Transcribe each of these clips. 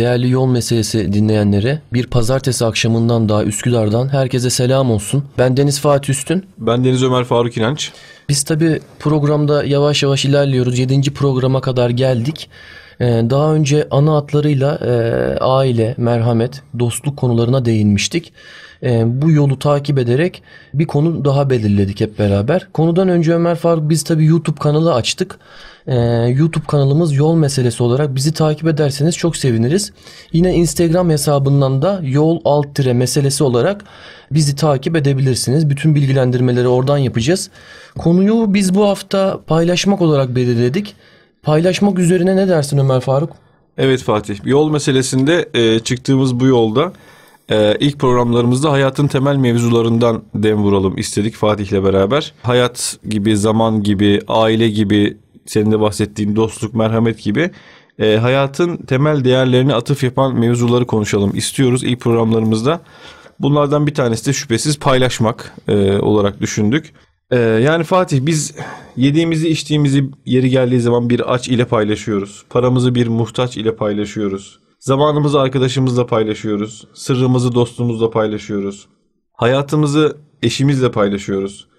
Değerli yol meselesi dinleyenlere bir pazartesi akşamından daha Üsküdar'dan herkese selam olsun. Ben Deniz Fatih Üstün. Ben Deniz Ömer Faruk İnanç. Biz tabi programda yavaş yavaş ilerliyoruz. 7. programa kadar geldik. Ee, daha önce ana hatlarıyla e, aile, merhamet, dostluk konularına değinmiştik. Ee, bu yolu takip ederek bir konu daha belirledik hep beraber. Konudan önce Ömer Faruk biz tabi YouTube kanalı açtık. Ee, YouTube kanalımız yol meselesi olarak bizi takip ederseniz çok seviniriz. Yine Instagram hesabından da yol alt tire meselesi olarak bizi takip edebilirsiniz. Bütün bilgilendirmeleri oradan yapacağız. Konuyu biz bu hafta paylaşmak olarak belirledik. Paylaşmak üzerine ne dersin Ömer Faruk? Evet Fatih. Yol meselesinde e, çıktığımız bu yolda e, ilk programlarımızda hayatın temel mevzularından dem vuralım istedik Fatih'le beraber. Hayat gibi, zaman gibi, aile gibi, senin de bahsettiğin dostluk, merhamet gibi e, hayatın temel değerlerini atıf yapan mevzuları konuşalım istiyoruz ilk programlarımızda. Bunlardan bir tanesi de şüphesiz paylaşmak e, olarak düşündük. E, yani Fatih biz yediğimizi içtiğimizi yeri geldiği zaman bir aç ile paylaşıyoruz. Paramızı bir muhtaç ile paylaşıyoruz. Zamanımızı arkadaşımızla paylaşıyoruz. Sırrımızı dostumuzla paylaşıyoruz. Hayatımızı eşimizle paylaşıyoruz.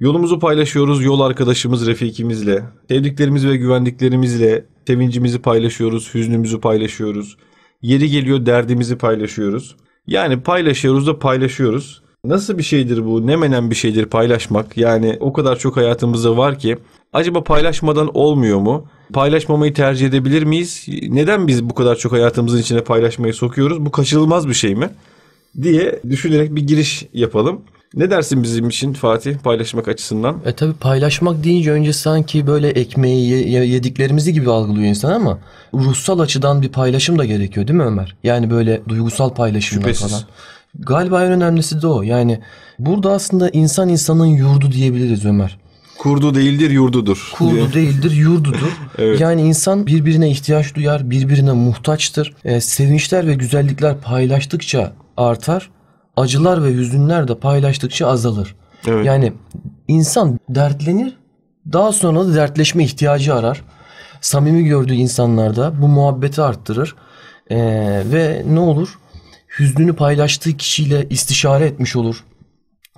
Yolumuzu paylaşıyoruz yol arkadaşımız Refikimizle. Sevdiklerimiz ve güvendiklerimizle sevincimizi paylaşıyoruz, hüznümüzü paylaşıyoruz. Yeri geliyor derdimizi paylaşıyoruz. Yani paylaşıyoruz da paylaşıyoruz. Nasıl bir şeydir bu? Ne menen bir şeydir paylaşmak? Yani o kadar çok hayatımızda var ki acaba paylaşmadan olmuyor mu? Paylaşmamayı tercih edebilir miyiz? Neden biz bu kadar çok hayatımızın içine paylaşmayı sokuyoruz? Bu kaçınılmaz bir şey mi? diye düşünerek bir giriş yapalım. Ne dersin bizim için Fatih paylaşmak açısından? E tabi paylaşmak deyince önce sanki böyle ekmeği ye- yediklerimizi gibi algılıyor insan ama ruhsal açıdan bir paylaşım da gerekiyor değil mi Ömer? Yani böyle duygusal paylaşımlar Şüphesiz. falan. Galiba en önemlisi de o. Yani burada aslında insan insanın yurdu diyebiliriz Ömer. Kurdu değildir yurdudur. Kurdu değildir, yurdudur. Evet. Yani insan birbirine ihtiyaç duyar, birbirine muhtaçtır. E, sevinçler ve güzellikler paylaştıkça artar, acılar ve hüzünler de paylaştıkça azalır. Evet. Yani insan dertlenir, daha sonra da dertleşme ihtiyacı arar. Samimi gördüğü insanlarda bu muhabbeti arttırır. E, ve ne olur? Hüznünü paylaştığı kişiyle istişare etmiş olur.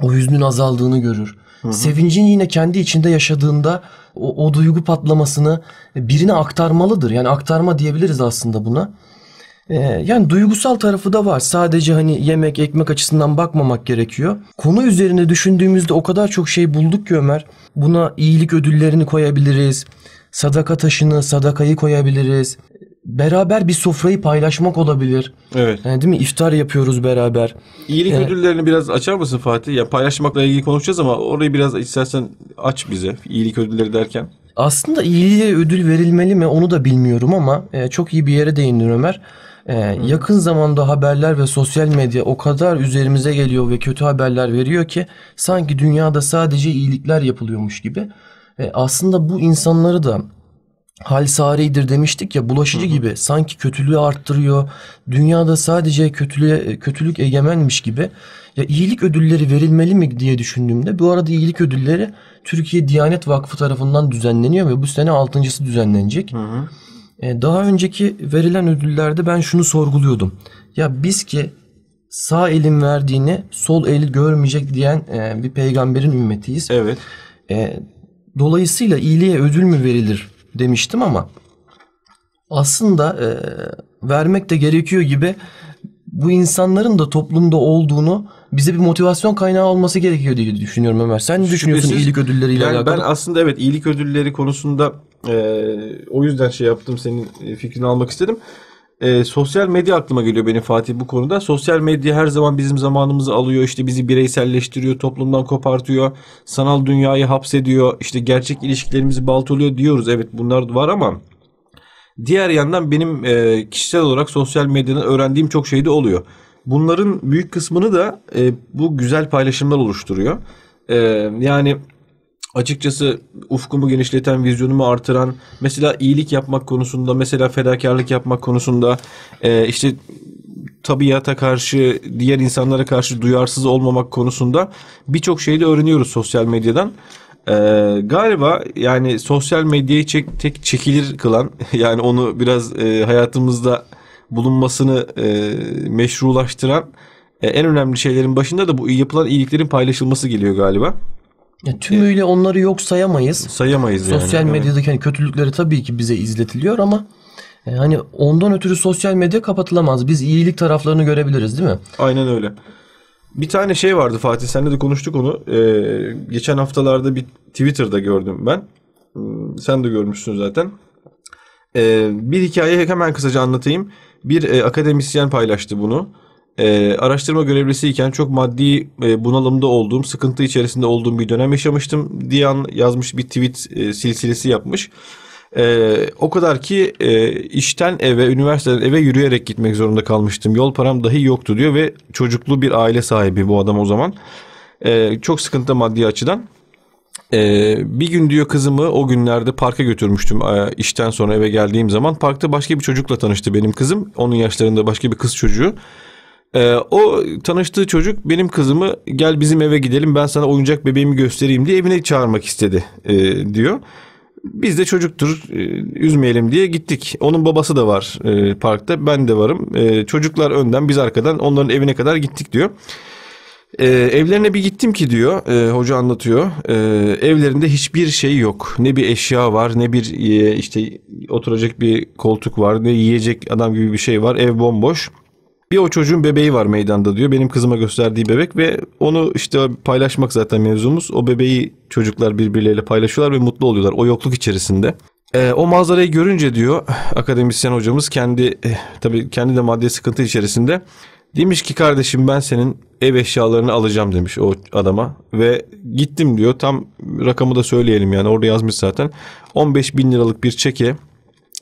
O hüznün azaldığını görür. Sevincin yine kendi içinde yaşadığında o, o duygu patlamasını birine aktarmalıdır. Yani aktarma diyebiliriz aslında buna. Ee, yani duygusal tarafı da var. Sadece hani yemek, ekmek açısından bakmamak gerekiyor. Konu üzerine düşündüğümüzde o kadar çok şey bulduk ki Ömer. Buna iyilik ödüllerini koyabiliriz. Sadaka taşını, sadakayı koyabiliriz. Beraber bir sofrayı paylaşmak olabilir. Evet. Yani değil mi? İftar yapıyoruz beraber. İyilik Evet. ödüllerini biraz açar mısın Fatih? Ya paylaşmakla ilgili konuşacağız ama orayı biraz istersen aç bize. İyilik ödülleri derken. Aslında iyiliğe ödül verilmeli mi onu da bilmiyorum ama e, çok iyi bir yere değindin Ömer. E, yakın zamanda haberler ve sosyal medya o kadar üzerimize geliyor ve kötü haberler veriyor ki sanki dünyada sadece iyilikler yapılıyormuş gibi. E, aslında bu insanları da hal saridir demiştik ya bulaşıcı gibi sanki kötülüğü arttırıyor. Dünyada sadece kötülüğe kötülük egemenmiş gibi. Ya iyilik ödülleri verilmeli mi diye düşündüğümde bu arada iyilik ödülleri Türkiye Diyanet Vakfı tarafından düzenleniyor ve bu sene altıncısı düzenlenecek. E, Daha önceki verilen ödüllerde ben şunu sorguluyordum. Ya biz ki sağ elin verdiğini sol el görmeyecek diyen e, bir peygamberin ümmetiyiz. Evet. E, dolayısıyla iyiliğe ödül mü verilir demiştim ama aslında e, vermek de gerekiyor gibi bu insanların da toplumda olduğunu bize bir motivasyon kaynağı olması gerekiyor diye düşünüyorum Ömer. Sen ne düşünüyorsun Şüphesiz. iyilik ödülleriyle Yani alakalı? ben aslında evet iyilik ödülleri konusunda e, o yüzden şey yaptım senin e, fikrini almak istedim. E, sosyal medya aklıma geliyor benim Fatih bu konuda. Sosyal medya her zaman bizim zamanımızı alıyor. işte bizi bireyselleştiriyor, toplumdan kopartıyor, sanal dünyayı hapsediyor, işte gerçek ilişkilerimizi baltalıyor diyoruz. Evet bunlar var ama diğer yandan benim e, kişisel olarak sosyal medyadan öğrendiğim çok şey de oluyor. Bunların büyük kısmını da e, bu güzel paylaşımlar oluşturuyor. E, yani açıkçası ufkumu genişleten, vizyonumu artıran, mesela iyilik yapmak konusunda, mesela fedakarlık yapmak konusunda, e, işte tabiata karşı, diğer insanlara karşı duyarsız olmamak konusunda birçok şeyi de öğreniyoruz sosyal medyadan. E, galiba yani sosyal medyayı çek, tek çekilir kılan, yani onu biraz e, hayatımızda bulunmasını e, meşrulaştıran e, en önemli şeylerin başında da bu yapılan iyiliklerin paylaşılması geliyor galiba. Ya tümüyle onları yok sayamayız. Sayamayız yani. Sosyal medyadaki hani kötülükleri tabii ki bize izletiliyor ama e, hani ondan ötürü sosyal medya kapatılamaz. Biz iyilik taraflarını görebiliriz değil mi? Aynen öyle. Bir tane şey vardı Fatih senle de konuştuk onu. Ee, geçen haftalarda bir Twitter'da gördüm ben. Hmm, Sen de görmüşsün zaten. Ee, bir hikaye hemen kısaca anlatayım. Bir e, akademisyen paylaştı bunu. Ee, araştırma görevlisiyken çok maddi e, bunalımda olduğum, sıkıntı içerisinde olduğum bir dönem yaşamıştım diye an- yazmış bir tweet e, silsilesi yapmış. Ee, o kadar ki e, işten eve, üniversiteden eve yürüyerek gitmek zorunda kalmıştım. Yol param dahi yoktu diyor ve çocuklu bir aile sahibi bu adam o zaman. Ee, çok sıkıntı maddi açıdan. Ee, bir gün diyor kızımı o günlerde parka götürmüştüm e, işten sonra eve geldiğim zaman. Parkta başka bir çocukla tanıştı benim kızım. Onun yaşlarında başka bir kız çocuğu. Ee, o tanıştığı çocuk benim kızımı gel bizim eve gidelim ben sana oyuncak bebeğimi göstereyim diye evine çağırmak istedi e, diyor. Biz de çocuktur e, üzmeyelim diye gittik. Onun babası da var e, parkta ben de varım. E, çocuklar önden biz arkadan onların evine kadar gittik diyor. E, evlerine bir gittim ki diyor e, hoca anlatıyor. E, evlerinde hiçbir şey yok. Ne bir eşya var ne bir e, işte oturacak bir koltuk var ne yiyecek adam gibi bir şey var. Ev bomboş. Bir o çocuğun bebeği var meydanda diyor. Benim kızıma gösterdiği bebek ve onu işte paylaşmak zaten mevzumuz. O bebeği çocuklar birbirleriyle paylaşıyorlar ve mutlu oluyorlar o yokluk içerisinde. Ee, o manzarayı görünce diyor akademisyen hocamız kendi eh, tabii kendi de maddi sıkıntı içerisinde demiş ki kardeşim ben senin ev eşyalarını alacağım demiş o adama ve gittim diyor tam rakamı da söyleyelim yani orada yazmış zaten 15 bin liralık bir çeke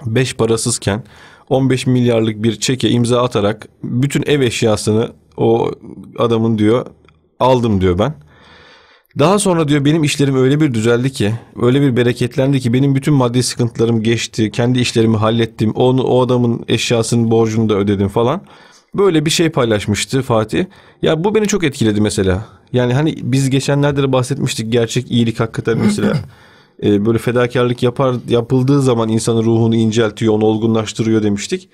5 parasızken 15 milyarlık bir çeke imza atarak bütün ev eşyasını o adamın diyor aldım diyor ben. Daha sonra diyor benim işlerim öyle bir düzeldi ki, öyle bir bereketlendi ki benim bütün maddi sıkıntılarım geçti. Kendi işlerimi hallettim. Onu o adamın eşyasının borcunu da ödedim falan. Böyle bir şey paylaşmıştı Fatih. Ya bu beni çok etkiledi mesela. Yani hani biz geçenlerde de bahsetmiştik gerçek iyilik hakikaten mesela e, böyle fedakarlık yapar yapıldığı zaman insanın ruhunu inceltiyor, onu olgunlaştırıyor demiştik.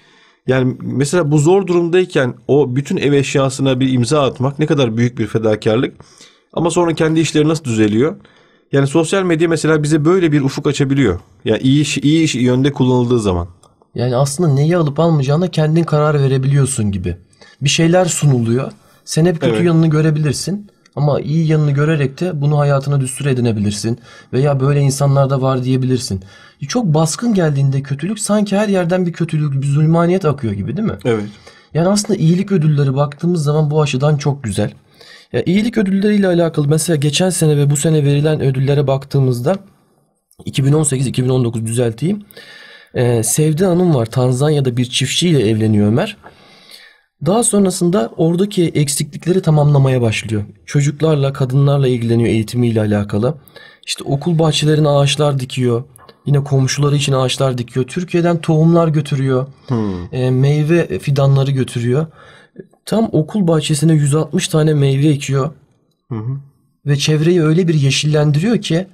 Yani mesela bu zor durumdayken o bütün ev eşyasına bir imza atmak ne kadar büyük bir fedakarlık. Ama sonra kendi işleri nasıl düzeliyor? Yani sosyal medya mesela bize böyle bir ufuk açabiliyor. Yani iyi iş, iyi iş yönde kullanıldığı zaman. Yani aslında neyi alıp almayacağına kendin karar verebiliyorsun gibi. Bir şeyler sunuluyor. Sen hep kötü Evet. yanını görebilirsin. Ama iyi yanını görerek de bunu hayatına düstur edinebilirsin. Veya böyle insanlar da var diyebilirsin. Çok baskın geldiğinde kötülük sanki her yerden bir kötülük, bir zulmaniyet akıyor gibi değil mi? Evet. Yani aslında iyilik ödülleri baktığımız zaman bu açıdan çok güzel. Ya iyilik ödülleriyle alakalı mesela geçen sene ve bu sene verilen ödüllere baktığımızda 2018-2019 düzelteyim. Ee, Sevde Hanım var. Tanzanya'da bir çiftçiyle evleniyor Ömer. Daha sonrasında oradaki eksiklikleri tamamlamaya başlıyor. Çocuklarla, kadınlarla ilgileniyor eğitimiyle alakalı. İşte okul bahçelerine ağaçlar dikiyor. Yine komşuları için ağaçlar dikiyor. Türkiye'den tohumlar götürüyor. E, meyve fidanları götürüyor. Tam okul bahçesine 160 tane meyve ekiyor. Ve çevreyi öyle bir yeşillendiriyor ki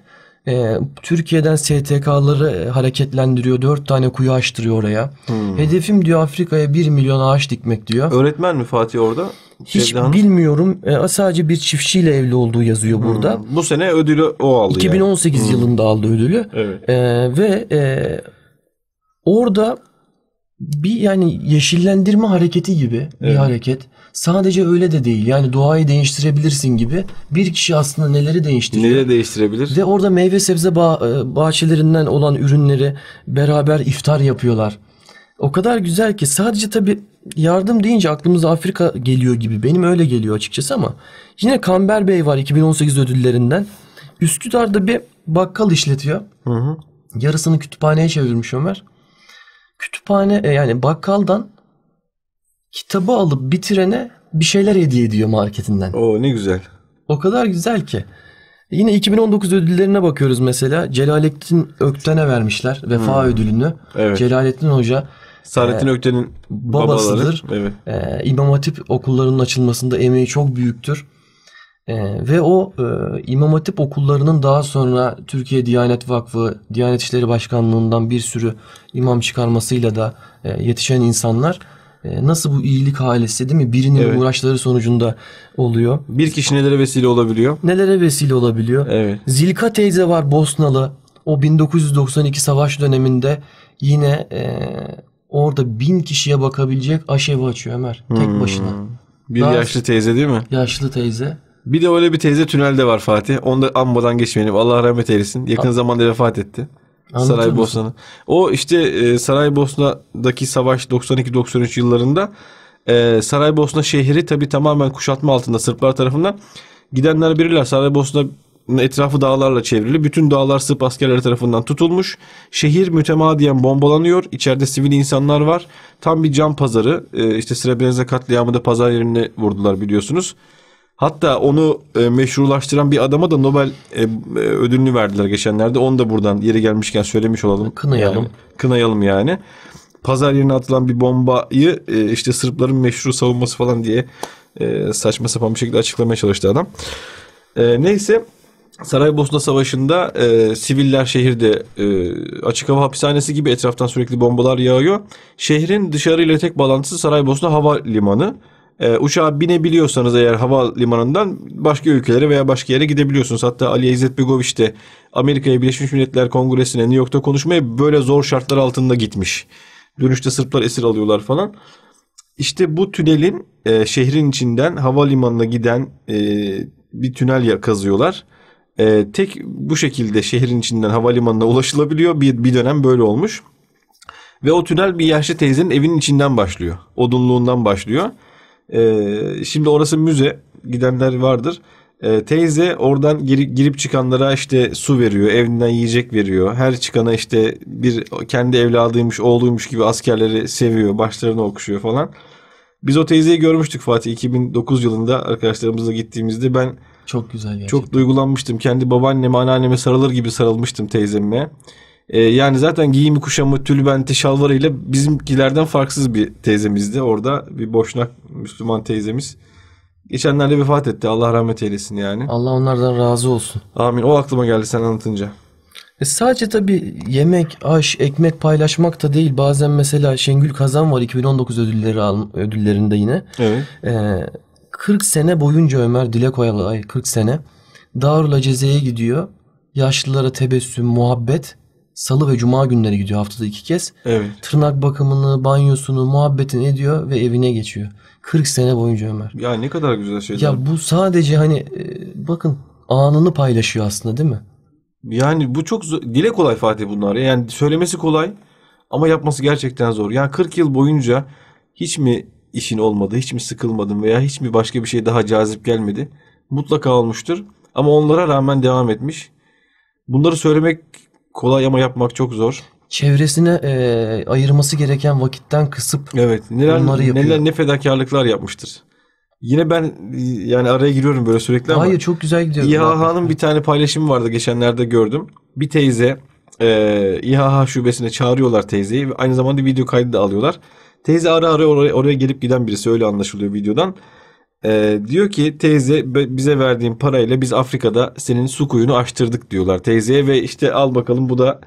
e, Türkiye'den STK'ları hareketlendiriyor. 4 tane kuyu açtırıyor oraya. Hedefim diyor Afrika'ya 1 milyon ağaç dikmek diyor. Öğretmen mi Fatih orada? Hiç Sevda bilmiyorum. E, sadece bir çiftçiyle evli olduğu yazıyor burada. Bu sene ödülü o aldı 2018 yani. yılında aldı ödülü. Evet. E, ve e, orada bir yani yeşillendirme hareketi gibi bir Evet. hareket. Sadece öyle de değil. Yani doğayı değiştirebilirsin gibi. Bir kişi aslında neleri değiştiriyor. Neleri değiştirebilir? Ve orada meyve sebze ba- e, bahçelerinden olan ürünleri beraber iftar yapıyorlar. O kadar güzel ki sadece tabii yardım deyince aklımıza Afrika geliyor gibi. Benim öyle geliyor açıkçası ama yine Kamber Bey var 2018 ödüllerinden. Üsküdar'da bir bakkal işletiyor. Hı hı. Yarısını kütüphaneye çevirmiş Ömer. Kütüphane e, yani bakkaldan kitabı alıp bitirene bir şeyler hediye ediyor marketinden. O ne güzel. O kadar güzel ki. Yine 2019 ödüllerine bakıyoruz mesela. Celalettin Ökten'e vermişler vefa ödülünü. Evet. Celalettin Hoca Saadettin Ökten'in babasıdır. babaları. Evet. e, İmam Hatip okullarının açılmasında emeği çok büyüktür. E, ve o e, İmam Hatip okullarının daha sonra Türkiye Diyanet Vakfı, Diyanet İşleri Başkanlığı'ndan bir sürü imam çıkarmasıyla da e, yetişen insanlar e, nasıl bu iyilik ailesi değil mi? Birinin Evet. uğraşları sonucunda oluyor. Bir kişi nelere vesile olabiliyor? Nelere vesile olabiliyor? Evet. Zilka teyze var Bosnalı. O 1992 savaş döneminde yine e, orada bin kişiye bakabilecek aşevi açıyor Ömer. Tek Hmm. başına. Bir Daha- yaşlı teyze değil mi? Yaşlı teyze. Bir de öyle bir teyze tünelde var Fatih. Onu da anmadan geçmeyelim. Allah rahmet eylesin. Yakın zamanda vefat etti. Saraybosna'nın. O işte e, Saraybosna'daki savaş 92-93 yıllarında e, Saraybosna şehri tabi tamamen kuşatma altında Sırplar tarafından. Gidenler bilirler Saraybosna'nın etrafı dağlarla çevrili. Bütün dağlar Sırp askerleri tarafından tutulmuş. Şehir mütemadiyen bombalanıyor. İçeride sivil insanlar var. Tam bir can pazarı. E, işte Srebrenica katliamında pazar yerine vurdular biliyorsunuz. Hatta onu e, meşrulaştıran bir adama da Nobel e, e, ödülünü verdiler geçenlerde. Onu da buradan yeri gelmişken söylemiş olalım. Kınayalım. Yani, kınayalım yani. Pazar yerine atılan bir bombayı e, işte Sırpların meşru savunması falan diye e, saçma sapan bir şekilde açıklamaya çalıştı adam. E, neyse Saraybosna Savaşı'nda e, siviller şehirde e, açık hava hapishanesi gibi etraftan sürekli bombalar yağıyor. Şehrin dışarıyla tek bağlantısı Saraybosna Havalimanı. E, uçağa binebiliyorsanız eğer havalimanından başka ülkelere veya başka yere gidebiliyorsunuz. Hatta Ali İzzet Begoviç de Amerika'ya Birleşmiş Milletler Kongresi'ne New York'ta konuşmaya böyle zor şartlar altında gitmiş. Dönüşte Sırplar esir alıyorlar falan. İşte bu tünelin e, şehrin içinden havalimanına giden e, bir tünel kazıyorlar. E, tek bu şekilde şehrin içinden havalimanına ulaşılabiliyor. Bir, bir dönem böyle olmuş. Ve o tünel bir yaşlı teyzenin evinin içinden başlıyor. Odunluğundan başlıyor. E, şimdi orası müze. Gidenler vardır. E, teyze oradan giri- girip çıkanlara işte su veriyor. Evinden yiyecek veriyor. Her çıkana işte bir kendi evladıymış, oğluymuş gibi askerleri seviyor. Başlarını okşuyor falan. Biz o teyzeyi görmüştük Fatih 2009 yılında arkadaşlarımızla gittiğimizde ben Çok güzel gerçekten. çok duygulanmıştım. Kendi babaanneme, anneanneme sarılır gibi sarılmıştım teyzeme. Ee, yani zaten giyimi, kuşamı, tülbenti, şalvarıyla bizimkilerden farksız bir teyzemizdi. Orada bir boşnak Müslüman teyzemiz. Geçenlerde vefat etti. Allah rahmet eylesin yani. Allah onlardan razı olsun. Amin. O aklıma geldi sen anlatınca. E sadece tabii yemek, aş, ekmek paylaşmak da değil. Bazen mesela Şengül Kazan var 2019 ödülleri al, ödüllerinde yine. Evet. Ee, 40 sene boyunca Ömer Dilek Oyalay 40 sene Darül Aceze'ye gidiyor. Yaşlılara tebessüm, muhabbet. Salı ve cuma günleri gidiyor haftada iki kez. Evet. Tırnak bakımını, banyosunu, muhabbetini ediyor ve evine geçiyor. 40 sene boyunca Ömer. Ya ne kadar güzel şeyler. Ya bu sadece hani e, bakın anını paylaşıyor aslında değil mi? Yani bu çok zor. Dile kolay Fatih bunlar. ya. Yani söylemesi kolay ama yapması gerçekten zor. Yani 40 yıl boyunca hiç mi işin olmadı, hiç mi sıkılmadın veya hiç mi başka bir şey daha cazip gelmedi? Mutlaka olmuştur. Ama onlara rağmen devam etmiş. Bunları söylemek kolay ama yapmak çok zor. Çevresine e, ayırması gereken vakitten kısıp Evet. Neler, Bunları yapıyor. neler ne fedakarlıklar yapmıştır. Yine ben yani araya giriyorum böyle sürekli ama hayır çok güzel gidiyor. İHH'nın bir tane paylaşımı vardı geçenlerde gördüm. Bir teyze e, İHH şubesine çağırıyorlar teyzeyi ve aynı zamanda video kaydı da alıyorlar. Teyze ara ara oraya, oraya gelip giden birisi öyle anlaşılıyor videodan. E, diyor ki teyze bize verdiğin parayla biz Afrika'da senin su kuyunu açtırdık diyorlar teyzeye ve işte al bakalım bu da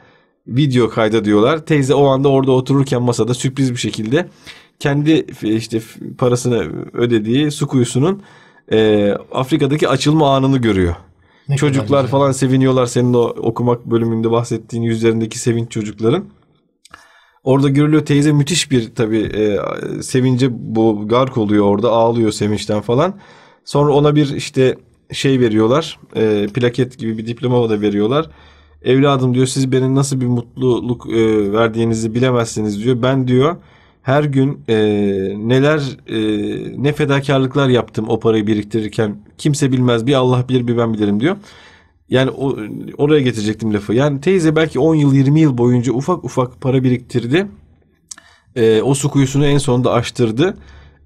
video kayda diyorlar. Teyze o anda orada otururken masada sürpriz bir şekilde kendi işte parasını ödediği su kuyusunun e, Afrika'daki açılma anını görüyor. Ne Çocuklar falan seviniyorlar senin o okumak bölümünde bahsettiğin yüzlerindeki sevinç çocukların. Orada görülüyor teyze müthiş bir tabii e, sevince bu gark oluyor orada ağlıyor sevinçten falan. Sonra ona bir işte şey veriyorlar e, plaket gibi bir diploma da veriyorlar. Evladım diyor siz benim nasıl bir mutluluk e, verdiğinizi bilemezsiniz diyor. Ben diyor her gün e, neler e, ne fedakarlıklar yaptım o parayı biriktirirken kimse bilmez bir Allah bilir bir ben bilirim diyor. Yani o, oraya getirecektim lafı. Yani teyze belki 10 yıl 20 yıl boyunca ufak ufak para biriktirdi. E, o su kuyusunu en sonunda açtırdı.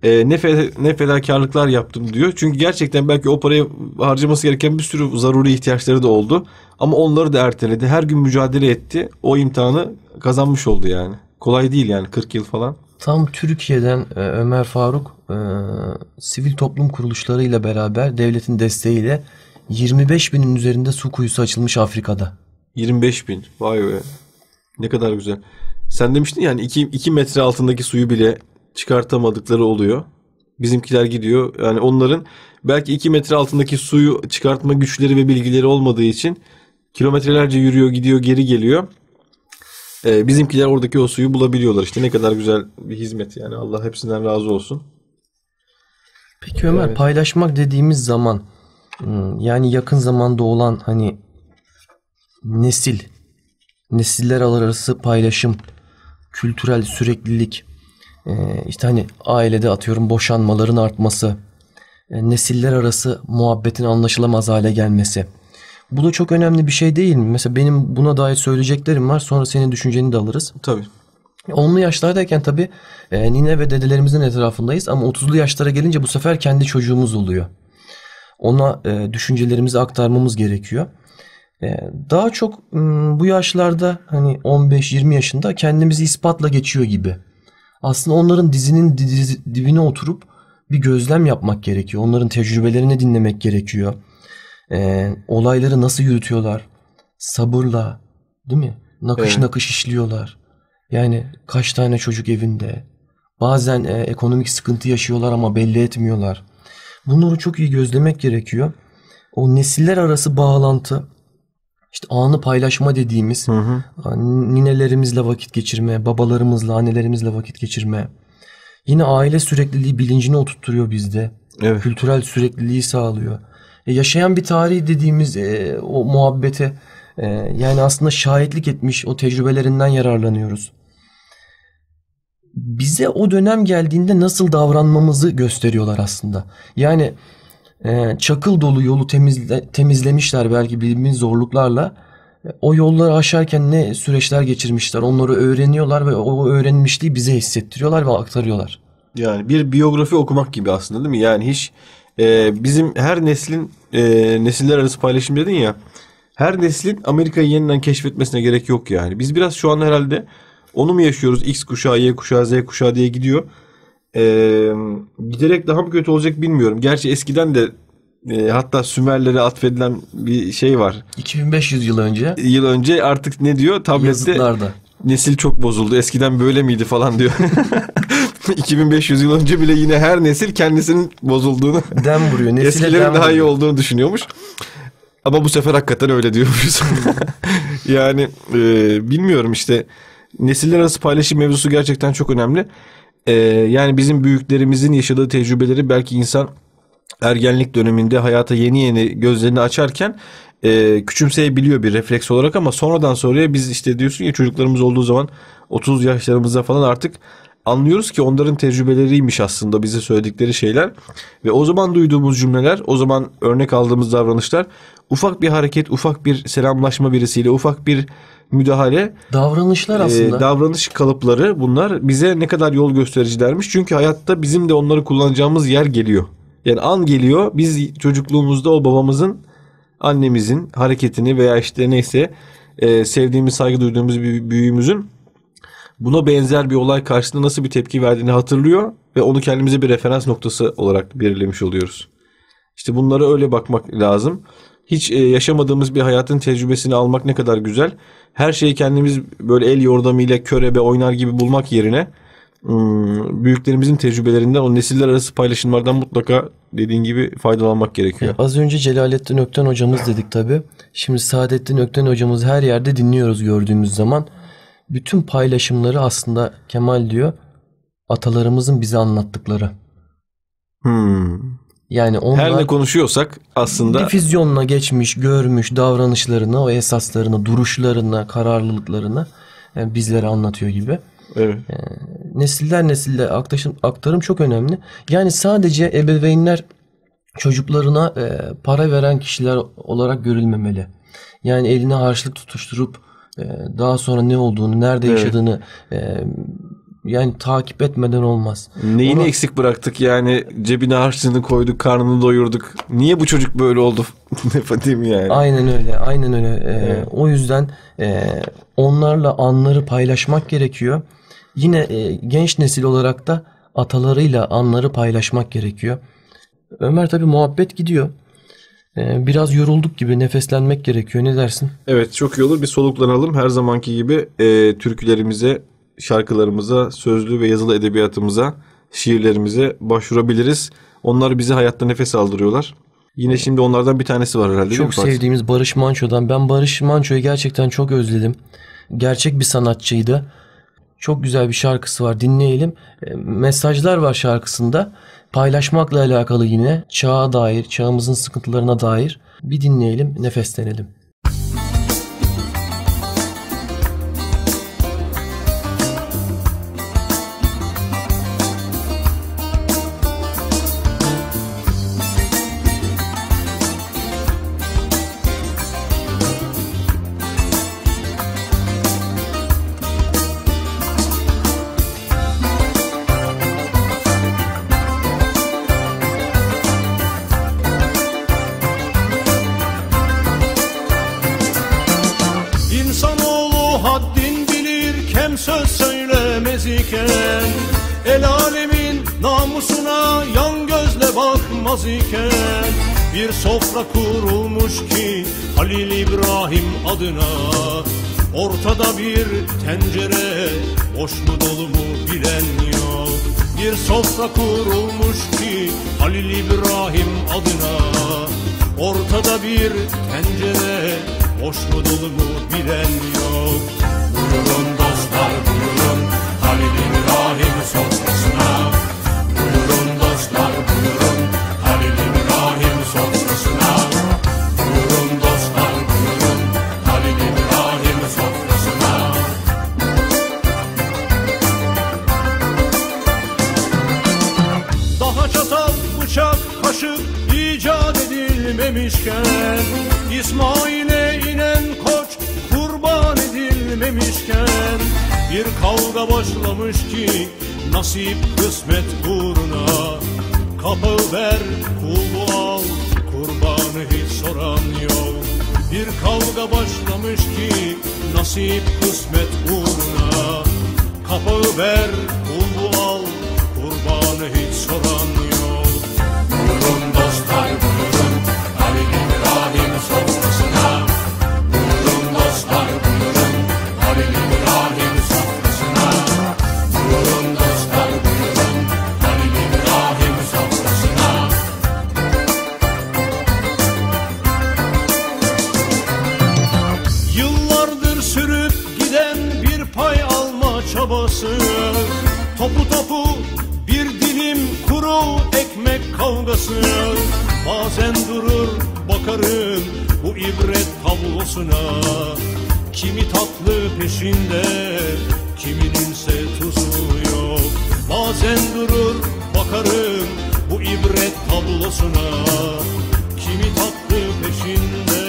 E, ne, fe- ne fedakarlıklar yaptım diyor. Çünkü gerçekten belki o parayı harcaması gereken bir sürü zaruri ihtiyaçları da oldu. Ama onları da erteledi. Her gün mücadele etti. O imtihanı kazanmış oldu yani. Kolay değil yani 40 yıl falan. Tam Türkiye'den e, Ömer Faruk e, sivil toplum kuruluşlarıyla beraber devletin desteğiyle 25 binin üzerinde su kuyusu açılmış Afrika'da. 25 bin. Vay be. Ne kadar güzel. Sen demiştin yani 2 metre altındaki suyu bile çıkartamadıkları oluyor. Bizimkiler gidiyor. Yani onların belki 2 metre altındaki suyu çıkartma güçleri ve bilgileri olmadığı için kilometrelerce yürüyor, gidiyor, geri geliyor. Ee, bizimkiler oradaki o suyu bulabiliyorlar. İşte ne kadar güzel bir hizmet yani. Allah hepsinden razı olsun. Peki Ömer Evet. paylaşmak dediğimiz zaman yani yakın zamanda olan hani nesil, nesiller arası paylaşım, kültürel süreklilik, e, işte hani ailede atıyorum boşanmaların artması, e, nesiller arası muhabbetin anlaşılamaz hale gelmesi. Bu da çok önemli bir şey değil mi? Mesela benim buna dair söyleyeceklerim var. Sonra senin düşünceni de alırız. Tabii. Onlu yaşlardayken tabii e, nine ve dedelerimizin etrafındayız ama 30'lu yaşlara gelince bu sefer kendi çocuğumuz oluyor. Ona e, düşüncelerimizi aktarmamız gerekiyor. E, daha çok bu yaşlarda hani 15-20 yaşında kendimizi ispatla geçiyor gibi. Aslında onların dizinin dizi- dibine oturup bir gözlem yapmak gerekiyor. Onların tecrübelerini dinlemek gerekiyor. E, olayları nasıl yürütüyorlar? Sabırla, değil mi? Nakış Evet. nakış işliyorlar. Yani kaç tane çocuk evinde. Bazen e, ekonomik sıkıntı yaşıyorlar ama belli etmiyorlar. Bunları çok iyi gözlemek gerekiyor. O nesiller arası bağlantı, işte anı paylaşma dediğimiz, Hı hı. ninelerimizle vakit geçirme, babalarımızla, annelerimizle vakit geçirme. Yine aile sürekliliği bilincini oturtturuyor bizde. Evet. Kültürel sürekliliği sağlıyor. E, yaşayan bir tarih dediğimiz e, o muhabbete e, yani aslında şahitlik etmiş o tecrübelerinden yararlanıyoruz. Bize o dönem geldiğinde nasıl davranmamızı gösteriyorlar aslında. Yani e, çakıl dolu yolu temizle, temizlemişler belki bildiğimiz zorluklarla. O yolları aşarken ne süreçler geçirmişler. Onları öğreniyorlar ve o öğrenmişliği bize hissettiriyorlar ve aktarıyorlar. Yani bir biyografi okumak gibi aslında değil mi? Yani hiç e, bizim her neslin e, nesiller arası paylaşım dedin ya. Her neslin Amerika'yı yeniden keşfetmesine gerek yok yani. Biz biraz şu an herhalde onu mu yaşıyoruz? X kuşağı, Y kuşağı, Z kuşağı diye gidiyor. E, giderek daha mı kötü olacak bilmiyorum. Gerçi eskiden de e, hatta Sümerlere atfedilen bir şey var. 2500 yıl önce Yıl önce artık ne diyor? Tablette yazıtlarda. nesil çok bozuldu. Eskiden böyle miydi falan diyor. 2500 yıl önce bile yine her nesil kendisinin bozulduğunu, Dem vuruyor. Nesile eskilerin dem daha iyi vuruyor. olduğunu düşünüyormuş. Ama bu sefer hakikaten öyle diyormuşuz. yani e, bilmiyorum işte nesiller arası paylaşım mevzusu gerçekten çok önemli. E, yani bizim büyüklerimizin yaşadığı tecrübeleri belki insan ergenlik döneminde hayata yeni yeni gözlerini açarken e, küçümseyebiliyor bir refleks olarak ama sonradan sonraya biz işte diyorsun ya çocuklarımız olduğu zaman 30 yaşlarımızda falan artık anlıyoruz ki onların tecrübeleriymiş aslında bize söyledikleri şeyler ve o zaman duyduğumuz cümleler, o zaman örnek aldığımız davranışlar ufak bir hareket, ufak bir selamlaşma birisiyle, ufak bir müdahale Davranışlar e, aslında. davranış kalıpları bunlar bize ne kadar yol göstericilermiş. Çünkü hayatta bizim de onları kullanacağımız yer geliyor. Yani an geliyor biz çocukluğumuzda o babamızın annemizin hareketini veya işte neyse e, sevdiğimiz saygı duyduğumuz bir büyüğümüzün buna benzer bir olay karşısında nasıl bir tepki verdiğini hatırlıyor ve onu kendimize bir referans noktası olarak belirlemiş oluyoruz. İşte bunlara öyle bakmak lazım. Hiç e, yaşamadığımız bir hayatın tecrübesini almak ne kadar güzel. Her şeyi kendimiz böyle el yordamıyla körebe oynar gibi bulmak yerine hmm, büyüklerimizin tecrübelerinden o nesiller arası paylaşımlardan mutlaka dediğin gibi faydalanmak gerekiyor. Az önce Celalettin Ökten hocamız dedik tabi. Şimdi Saadettin Ökten hocamız her yerde dinliyoruz gördüğümüz zaman. Bütün paylaşımları aslında Kemal diyor atalarımızın bize anlattıkları. Hmm. Yani onlar Her ne konuşuyorsak aslında difüzyonla geçmiş, görmüş davranışlarını, o esaslarını, duruşlarını, kararlılıklarını yani bizlere anlatıyor gibi. evet. Nesiller nesille aktaşım, aktarım çok önemli. Yani sadece ebeveynler çocuklarına e, para veren kişiler olarak görülmemeli. Yani eline harçlık tutuşturup e, daha sonra ne olduğunu, nerede Evet. yaşadığını e, yani takip etmeden olmaz. Neyini Ona- eksik bıraktık yani cebine harçlığını koyduk karnını doyurduk. Niye bu çocuk böyle oldu? ne diyeyim yani. Aynen öyle, aynen öyle. E, Evet. O yüzden e, onlarla anları paylaşmak gerekiyor. Yine e, genç nesil olarak da atalarıyla anları paylaşmak gerekiyor. Ömer tabi muhabbet gidiyor. E, biraz yorulduk gibi nefeslenmek gerekiyor. Ne dersin? Evet çok iyi olur bir soluklanalım. Her zamanki gibi e, türkülerimize şarkılarımıza, sözlü ve yazılı edebiyatımıza, şiirlerimize başvurabiliriz. Onlar bize hayatta nefes aldırıyorlar. Yine şimdi onlardan bir tanesi var herhalde. Çok sevdiğimiz Barış Manço'dan. Ben Barış Manço'yu gerçekten çok özledim. Gerçek bir sanatçıydı. Çok güzel bir şarkısı var dinleyelim. E, mesajlar var şarkısında. Paylaşmakla alakalı yine çağa dair, çağımızın sıkıntılarına dair bir dinleyelim, nefeslenelim. Sofra kurulmuş ki Halil İbrahim adına. Ortada bir tencere boş mu dolu mu bilen yok. Buyurun dostlar buyurun. Halil İbrahim sofrasına kavga başlamış ki nasip kısmet uğruna. Kapı ver, kulu al, kurbanı hiç soran yok. Bir kavga başlamış ki nasip kısmet uğruna. Kapı ver, kulu al, kurbanı hiç soran ekmek kavgası Bazen durur bakarım bu ibret tablosuna. Kimi tatlı peşinde kimininse tuzu yok. Bazen durur bakarım bu ibret tablosuna. Kimi tatlı peşinde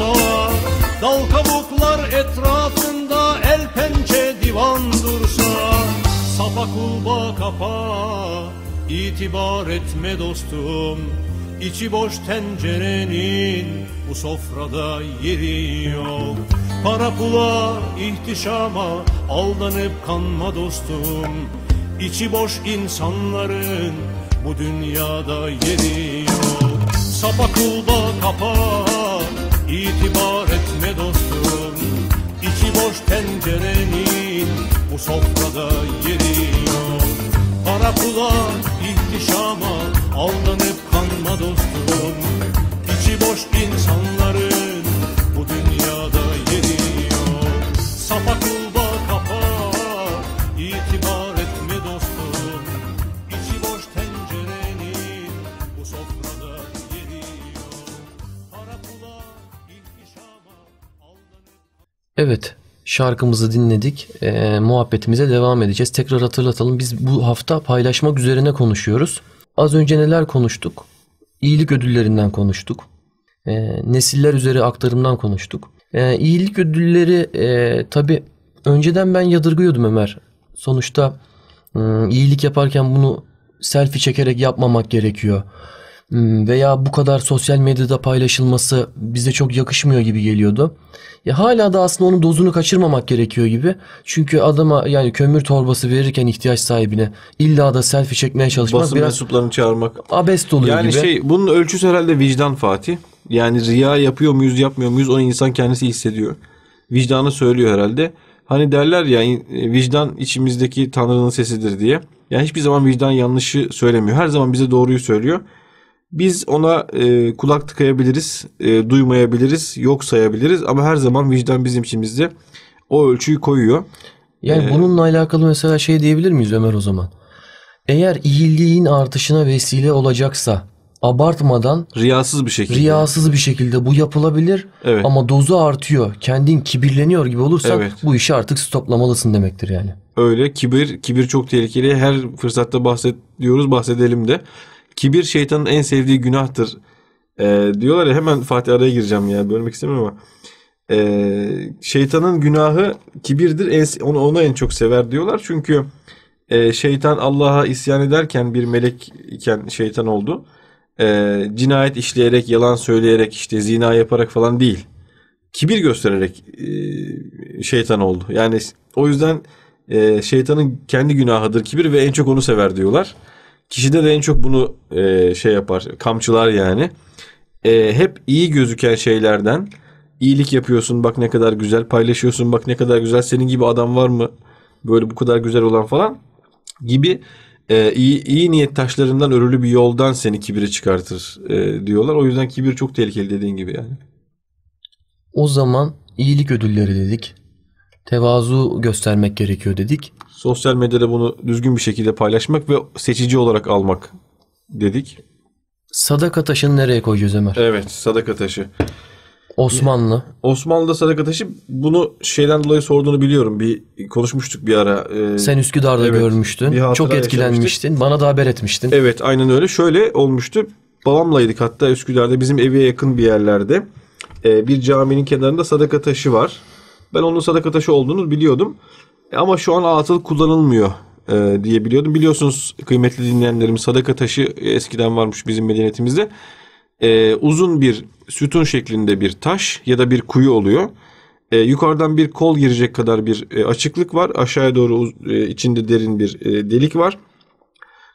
olsa Dal kabuklar etrafında el pençe divan dursa Sapa kulba kapa itibar etme dostum İçi boş tencerenin bu sofrada yeri yok. Para pula ihtişama aldanıp kanma dostum İçi boş insanların bu dünyada yeri yok. Sapa kulba kapa itibar etme dostum. İçi boş tencerenin bu sofrada yeri yok Para pula ihtişama aldanıp kanma dostum. İçi boş insanların bu dünyada yeri yok Sapa Evet şarkımızı dinledik. Ee, muhabbetimize devam edeceğiz. Tekrar hatırlatalım. Biz bu hafta paylaşmak üzerine konuşuyoruz. Az önce neler konuştuk? İyilik ödüllerinden konuştuk. Ee, nesiller üzeri aktarımdan konuştuk. Ee, iyilik ödülleri e, tabi önceden ben yadırgıyordum Ömer. Sonuçta e, iyilik yaparken bunu selfie çekerek yapmamak gerekiyor. Hmm, veya bu kadar sosyal medyada paylaşılması bize çok yakışmıyor gibi geliyordu. Ya hala da aslında onun dozunu kaçırmamak gerekiyor gibi. Çünkü adama yani kömür torbası verirken ihtiyaç sahibine illa da selfie çekmeye çalışmak Basın biraz mensuplarını çağırmak. abest oluyor Yani gibi. şey bunun ölçüsü herhalde vicdan Fatih. Yani riya yapıyor muyuz yapmıyor muyuz onu insan kendisi hissediyor. Vicdanı söylüyor herhalde. Hani derler ya in- vicdan içimizdeki Tanrı'nın sesidir diye. Yani hiçbir zaman vicdan yanlışı söylemiyor. Her zaman bize doğruyu söylüyor. Biz ona e, kulak tıkayabiliriz, e, duymayabiliriz, yok sayabiliriz ama her zaman vicdan bizim içimizde o ölçüyü koyuyor. Yani Ee, bununla alakalı mesela şey diyebilir miyiz Ömer o zaman? Eğer iyiliğin artışına vesile olacaksa abartmadan Riyasız bir şekilde. riyasız bir şekilde bu yapılabilir Evet. ama dozu artıyor. Kendin kibirleniyor gibi olursan Evet. bu işi artık stoplamalısın demektir yani. Öyle kibir kibir çok tehlikeli. Her fırsatta bahsediyoruz bahsedelim de. Kibir şeytanın en sevdiği günahtır. Ee, diyorlar ya hemen Fatih araya gireceğim ya bölmek istemiyorum ama. Ee, şeytanın günahı kibirdir. En, onu, onu en çok sever diyorlar. Çünkü e, şeytan Allah'a isyan ederken bir melek iken şeytan oldu. Ee, cinayet işleyerek, yalan söyleyerek, işte zina yaparak falan değil. Kibir göstererek e, şeytan oldu. Yani o yüzden e, şeytanın kendi günahıdır kibir ve en çok onu sever diyorlar. Kişide de en çok bunu e, şey yapar, kamçılar yani. E, hep iyi gözüken şeylerden iyilik yapıyorsun bak ne kadar güzel paylaşıyorsun bak ne kadar güzel senin gibi adam var mı böyle bu kadar güzel olan falan gibi e, iyi, iyi niyet taşlarından örülü bir yoldan seni kibire çıkartır e, diyorlar. O yüzden kibir çok tehlikeli dediğin gibi yani. O zaman iyilik ödülleri dedik. Tevazu göstermek gerekiyor dedik. Sosyal medyada bunu düzgün bir şekilde paylaşmak ve seçici olarak almak dedik. Sadaka taşını nereye koyacağız Ömer? Evet sadaka taşı. Osmanlı. Osmanlı'da sadaka taşı bunu şeyden dolayı sorduğunu biliyorum. Bir konuşmuştuk bir ara. Ee, Sen Üsküdar'da evet, görmüştün. Çok etkilenmiştin. Bana da haber etmiştin. Evet aynen öyle. Şöyle olmuştu. Babamlaydık hatta Üsküdar'da bizim eve yakın bir yerlerde. Ee, bir caminin kenarında sadaka taşı var. Ben onun sadaka taşı olduğunu biliyordum. E, Ama şu an atıl kullanılmıyor e, diye biliyordum. Biliyorsunuz kıymetli dinleyenlerimiz sadaka taşı eskiden varmış bizim medeniyetimizde. E, uzun bir sütun şeklinde bir taş ya da bir kuyu oluyor. E, yukarıdan bir kol girecek kadar bir e, açıklık var. Aşağıya doğru e, içinde derin bir e, delik var.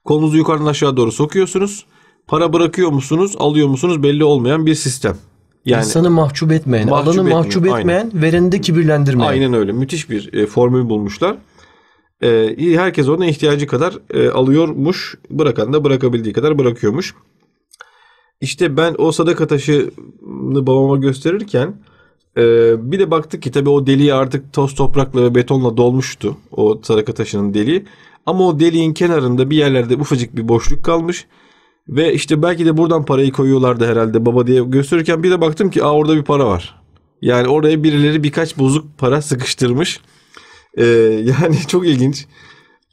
Kolunuzu yukarıdan aşağı doğru sokuyorsunuz. Para bırakıyor musunuz, alıyor musunuz belli olmayan bir sistem. Yani İnsanı mahcup etmeyen, Mahcup alanı etmiyor, mahcup aynen. etmeyen, vereni de kibirlendirmeyen. aynen öyle müthiş bir e, formül bulmuşlar. E, herkes ona ihtiyacı kadar e, alıyormuş, bırakan da bırakabildiği kadar bırakıyormuş. İşte ben o sadaka taşını babama gösterirken e, bir de baktık ki tabii o deliği artık toz toprakla ve betonla dolmuştu. O sadaka taşının deliği. Ama o deliğin kenarında bir yerlerde ufacık bir boşluk kalmış. Ve işte belki de buradan parayı koyuyorlardı herhalde baba diye gösterirken bir de baktım ki Aa, orada bir para var. Yani oraya birileri birkaç bozuk para sıkıştırmış. Ee, yani çok ilginç.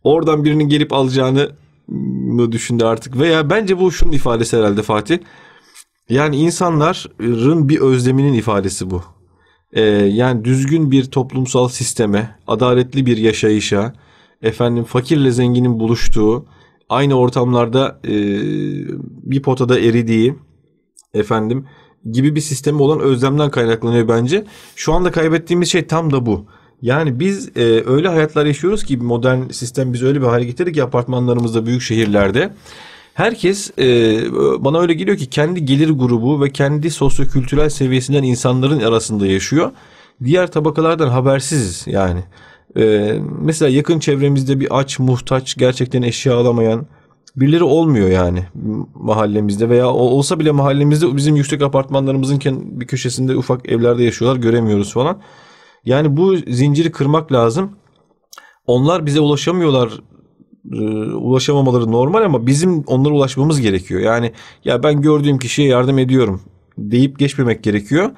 Oradan birinin gelip alacağını mı düşündü artık? Veya bence bu şunun ifadesi herhalde Fatih. Yani insanların bir özleminin ifadesi bu. Ee, yani düzgün bir toplumsal sisteme, adaletli bir yaşayışa, efendim fakirle zenginin buluştuğu, aynı ortamlarda e, bir potada eridiği, efendim gibi bir sistemi olan özlemden kaynaklanıyor bence. Şu anda kaybettiğimiz şey tam da bu. Yani biz e, öyle hayatlar yaşıyoruz ki modern sistem bizi öyle bir hale getirdi ki apartmanlarımızda, büyük şehirlerde. Herkes e, bana öyle geliyor ki kendi gelir grubu ve kendi sosyokültürel seviyesinden insanların arasında yaşıyor. Diğer tabakalardan habersiziz yani. E, mesela yakın çevremizde bir aç, muhtaç, gerçekten eşya alamayan birileri olmuyor yani mahallemizde veya olsa bile mahallemizde bizim yüksek apartmanlarımızın bir köşesinde ufak evlerde yaşıyorlar göremiyoruz falan. Yani bu zinciri kırmak lazım. Onlar bize ulaşamıyorlar e, ulaşamamaları normal ama bizim onlara ulaşmamız gerekiyor. Yani ya ben gördüğüm kişiye yardım ediyorum deyip geçmemek gerekiyor.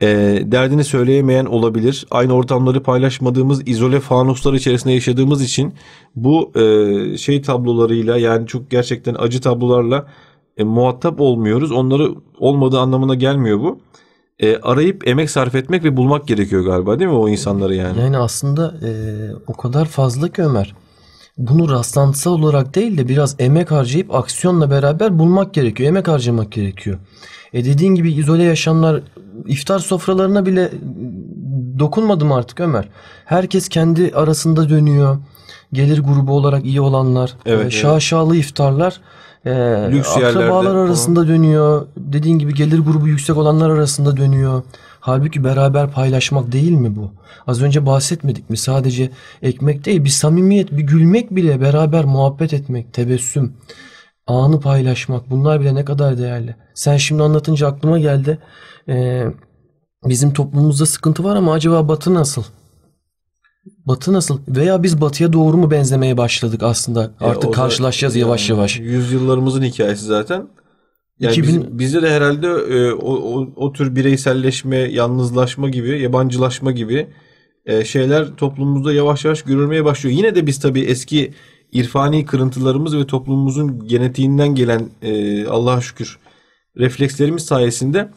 E, derdini söyleyemeyen olabilir. Aynı ortamları paylaşmadığımız izole fanuslar içerisinde yaşadığımız için bu e, şey tablolarıyla yani çok gerçekten acı tablolarla e, muhatap olmuyoruz. Onları olmadığı anlamına gelmiyor bu. E, arayıp emek sarf etmek ve bulmak gerekiyor galiba değil mi o insanları yani? Yani aslında e, o kadar fazla ki Ömer. Bunu rastlantısal olarak değil de biraz emek harcayıp aksiyonla beraber bulmak gerekiyor. Emek harcamak gerekiyor. E dediğin gibi izole yaşayanlar iftar sofralarına bile dokunmadım artık Ömer. Herkes kendi arasında dönüyor. Gelir grubu olarak iyi olanlar, Evet, e, evet. şaşalı iftarlar e, Lüks akrabalar yerlerde arasında dönüyor. Dediğin gibi gelir grubu yüksek olanlar arasında dönüyor. Halbuki beraber paylaşmak değil mi bu? Az önce bahsetmedik mi? Sadece ekmek değil, bir samimiyet, bir gülmek bile, beraber muhabbet etmek, tebessüm, anı paylaşmak bunlar bile ne kadar değerli. Sen şimdi anlatınca aklıma geldi. Ee, bizim toplumumuzda sıkıntı var ama acaba Batı nasıl? Batı nasıl? Veya biz Batı'ya doğru mu benzemeye başladık aslında? Artık da- karşılaşacağız yavaş yani yavaş. Yüzyıllarımızın hikayesi zaten. Yani 2000 biz- bizde de herhalde e, o, o, o tür bireyselleşme, yalnızlaşma gibi, yabancılaşma gibi e, şeyler toplumumuzda yavaş yavaş görülmeye başlıyor. Yine de biz tabii eski irfani kırıntılarımız ve toplumumuzun genetiğinden gelen e, Allah'a şükür reflekslerimiz sayesinde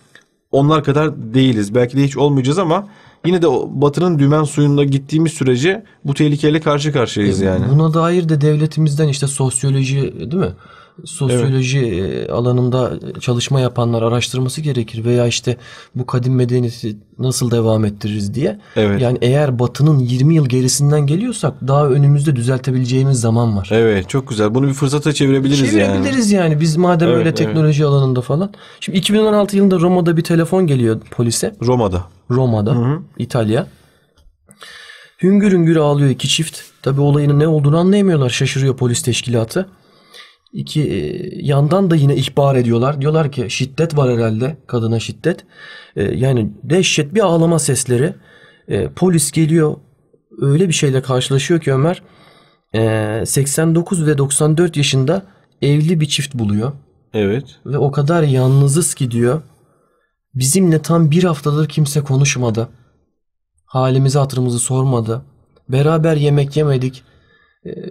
onlar kadar değiliz. Belki de hiç olmayacağız ama yine de batının dümen suyunda gittiğimiz sürece bu tehlikeyle karşı karşıyayız yani. Buna dair de devletimizden işte sosyoloji değil mi? Sosyoloji e, alanında çalışma yapanlar araştırması gerekir veya işte bu kadim medeniyeti nasıl devam ettiririz diye. Evet. Yani eğer Batı'nın 20 yıl gerisinden geliyorsak daha önümüzde düzeltebileceğimiz zaman var. Evet çok güzel. Bunu bir fırsata çevirebiliriz, yani. Çevirebiliriz yani. Biz madem Evet, öyle evet. teknoloji alanında falan. Şimdi 2016 yılında Roma'da bir telefon geliyor polise. Roma'da. Roma'da, İtalya. Hüngür hüngür ağlıyor iki çift. Tabi olayın ne olduğunu anlayamıyorlar. Şaşırıyor polis teşkilatı. İki e, yandan da yine ihbar ediyorlar. Diyorlar ki şiddet var herhalde. Kadına şiddet. E, yani dehşet bir ağlama sesleri. E, polis geliyor. Öyle bir şeyle karşılaşıyor ki Ömer. e, 89 ve 94 yaşında evli bir çift buluyor. Evet. Ve o kadar yalnızız ki diyor. Bizimle tam bir haftadır kimse konuşmadı. Halimizi hatırımızı sormadı. Beraber yemek yemedik.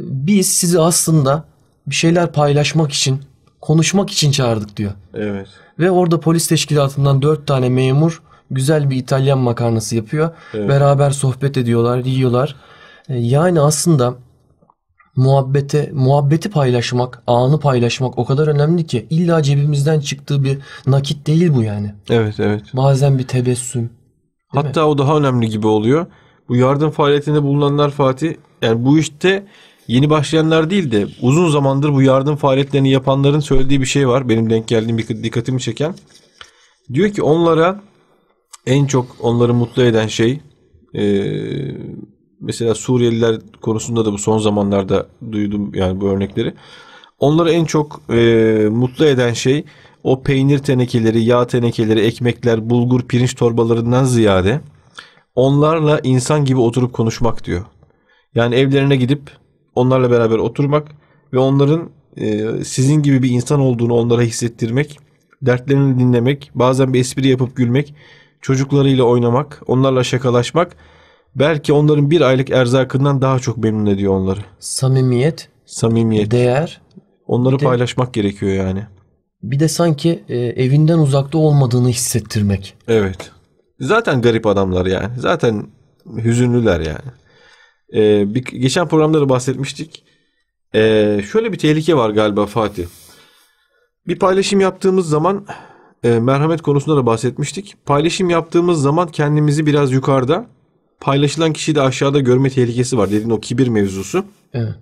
Biz sizi aslında bir şeyler paylaşmak için, konuşmak için çağırdık diyor. Evet. Ve orada polis teşkilatından dört tane memur güzel bir İtalyan makarnası yapıyor. Evet. Beraber sohbet ediyorlar, yiyorlar. Ee, Yani aslında muhabbete, muhabbeti paylaşmak, anı paylaşmak o kadar önemli ki illa cebimizden çıktığı bir nakit değil bu yani. Evet evet. Bazen bir tebessüm. Değil mi? Hatta o daha önemli gibi oluyor. Bu yardım faaliyetinde bulunanlar Fatih yani bu işte yeni başlayanlar değil de uzun zamandır bu yardım faaliyetlerini yapanların söylediği bir şey var. Benim denk geldiğim bir dikkatimi çeken. Diyor ki onlara en çok onları mutlu eden şey eee, mesela Suriyeliler konusunda da bu son zamanlarda duydum yani bu örnekleri. Onları en çok eee, mutlu eden şey o peynir tenekeleri, yağ tenekeleri, ekmekler, bulgur, pirinç torbalarından ziyade onlarla insan gibi oturup konuşmak diyor. Yani evlerine gidip onlarla beraber oturmak ve onların e, sizin gibi bir insan olduğunu onlara hissettirmek, dertlerini dinlemek, bazen bir espri yapıp gülmek, çocuklarıyla oynamak, onlarla şakalaşmak belki onların bir aylık erzakından daha çok memnun ediyor onları. Samimiyet, Samimiyet. değer. Onları de- paylaşmak gerekiyor yani. Bir de sanki e, evinden uzakta olmadığını hissettirmek. Evet. Zaten garip adamlar yani. Zaten hüzünlüler yani. Ee, bir, geçen programda da bahsetmiştik. Ee, şöyle bir tehlike var galiba Fatih. Bir paylaşım yaptığımız zaman e, merhamet konusunda da bahsetmiştik. Paylaşım yaptığımız zaman kendimizi biraz yukarıda, paylaşılan kişiyi de aşağıda görme tehlikesi var. Dediğin o kibir mevzusu. Evet.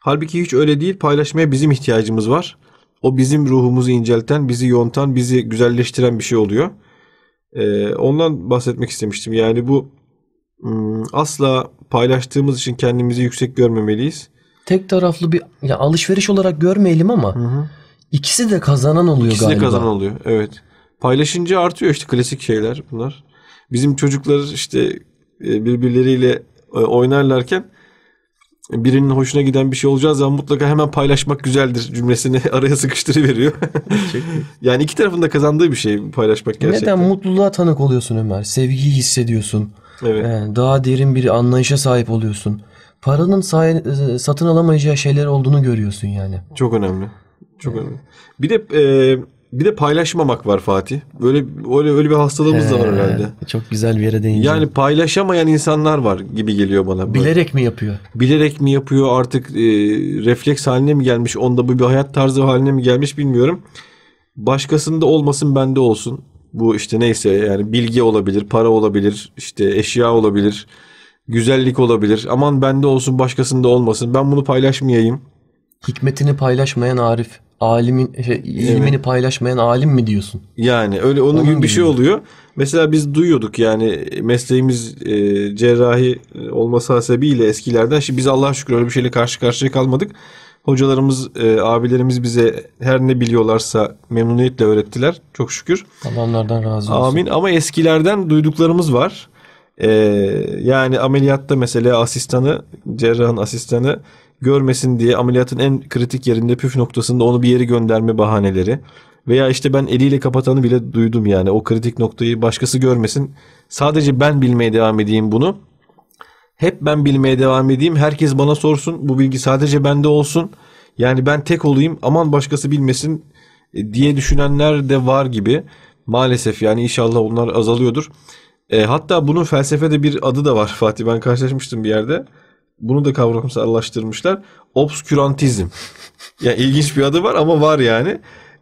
Halbuki hiç öyle değil. Paylaşmaya bizim ihtiyacımız var. O bizim ruhumuzu incelten, bizi yontan, bizi güzelleştiren bir şey oluyor. Ee, ondan bahsetmek istemiştim. Yani bu asla paylaştığımız için kendimizi yüksek görmemeliyiz. Tek taraflı bir ya alışveriş olarak görmeyelim ama ikisi de kazanan oluyor İkisi de galiba. kazanan oluyor. Evet. Paylaşınca artıyor işte klasik şeyler bunlar. Bizim çocuklar işte e, birbirleriyle e, oynarlarken birinin hoşuna giden bir şey olacağı zaman mutlaka hemen paylaşmak güzeldir cümlesini araya sıkıştırıveriyor. yani iki tarafın da kazandığı bir şey paylaşmak gerçekten. Neden mutluluğa tanık oluyorsun Ömer? Sevgiyi hissediyorsun. Evet. Ee, daha derin bir anlayışa sahip oluyorsun. Paranın say- e, satın alamayacağı şeyler olduğunu görüyorsun yani. Çok önemli. Çok önemli. Bir de e, bir de paylaşmamak var Fatih. Böyle öyle öyle bir hastalığımız da var herhalde. Ee, Çok güzel bir yere değindin. Yani paylaşamayan insanlar var gibi geliyor bana. Böyle. bilerek mi yapıyor? bilerek mi yapıyor artık e, refleks haline mi gelmiş onda bu bir hayat tarzı haline mi gelmiş bilmiyorum. Başkasında olmasın bende olsun. Bu işte neyse yani bilgi olabilir, para olabilir, işte eşya olabilir, güzellik olabilir. Aman bende olsun başkasında olmasın. Ben bunu paylaşmayayım. Hikmetini paylaşmayan arif, alimin şey, ilmini paylaşmayan alim mi diyorsun? Yani öyle onun, Onun gibi bir şey oluyor. Mesela biz duyuyorduk yani mesleğimiz e, cerrahi e, olması hasebiyle eskilerden. Şimdi biz Allah'a şükür öyle bir şeyle karşı karşıya kalmadık. Hocalarımız, e, abilerimiz bize her ne biliyorlarsa memnuniyetle öğrettiler. Çok şükür. Allah onlardan razı olsun. Amin. Ama eskilerden duyduklarımız var. E, yani ameliyatta mesela asistanı, cerrahın asistanı görmesin diye ameliyatın en kritik yerinde püf noktasında onu bir yere gönderme bahaneleri. Veya işte ben eliyle kapatanı bile duydum yani o kritik noktayı başkası görmesin. Sadece ben bilmeye devam edeyim bunu. Hep ben bilmeye devam edeyim. Herkes bana sorsun. Bu bilgi sadece bende olsun. Yani ben tek olayım. Aman başkası bilmesin e, diye düşünenler de var gibi. Maalesef yani inşallah onlar azalıyordur. E, hatta bunun felsefede bir adı da var Fatih. Ben karşılaşmıştım bir yerde. Bunu da kavramsallaştırmışlar. Obskürantizm. Yani ilginç bir adı var ama var yani.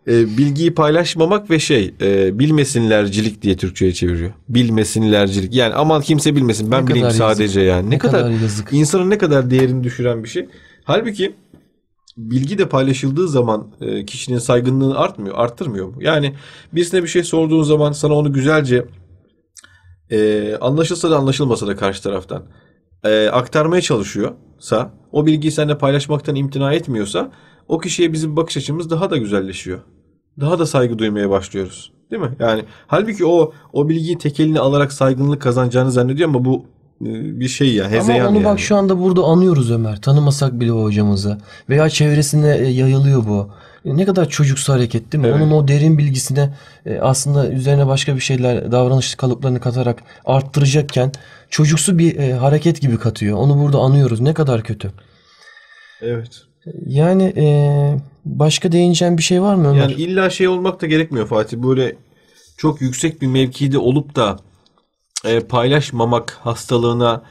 E, bilgiyi paylaşmamak ve şey e, bilmesinlercilik diye Türkçe'ye çeviriyor. Bilmesinlercilik. Yani aman kimse bilmesin ben Ne bileyim kadar yazık. sadece yani. Ne, Ne kadar, kadar yazık. insanın ne kadar değerini düşüren bir şey. Halbuki bilgi de paylaşıldığı zaman e, kişinin saygınlığını artmıyor, arttırmıyor mu? Yani birisine bir şey sorduğun zaman sana onu güzelce e, anlaşılsa da anlaşılmasa da karşı taraftan e, aktarmaya çalışıyorsa, o bilgiyi seninle paylaşmaktan imtina etmiyorsa o kişiye bizim bakış açımız daha da güzelleşiyor. Daha da saygı duymaya başlıyoruz. Değil mi? Yani halbuki o o bilgiyi tek eline alarak saygınlık kazanacağını zannediyor ama bu e, bir şey ya hezeyan Ama onu yani. bak şu anda burada anıyoruz Ömer. Tanımasak bile o hocamızı. Veya çevresine e, yayılıyor bu. E, Ne kadar çocuksu hareket değil mi? Evet. Onun o derin bilgisine aslında üzerine başka bir şeyler davranış kalıplarını katarak arttıracakken çocuksu bir hareket gibi katıyor. Onu burada anıyoruz. Ne kadar kötü. Evet. Yani e, başka değineceğim bir şey var mı Ömer? Yani illa şey olmak da gerekmiyor Fatih. Böyle çok yüksek bir mevkide olup da e, paylaşmamak hastalığına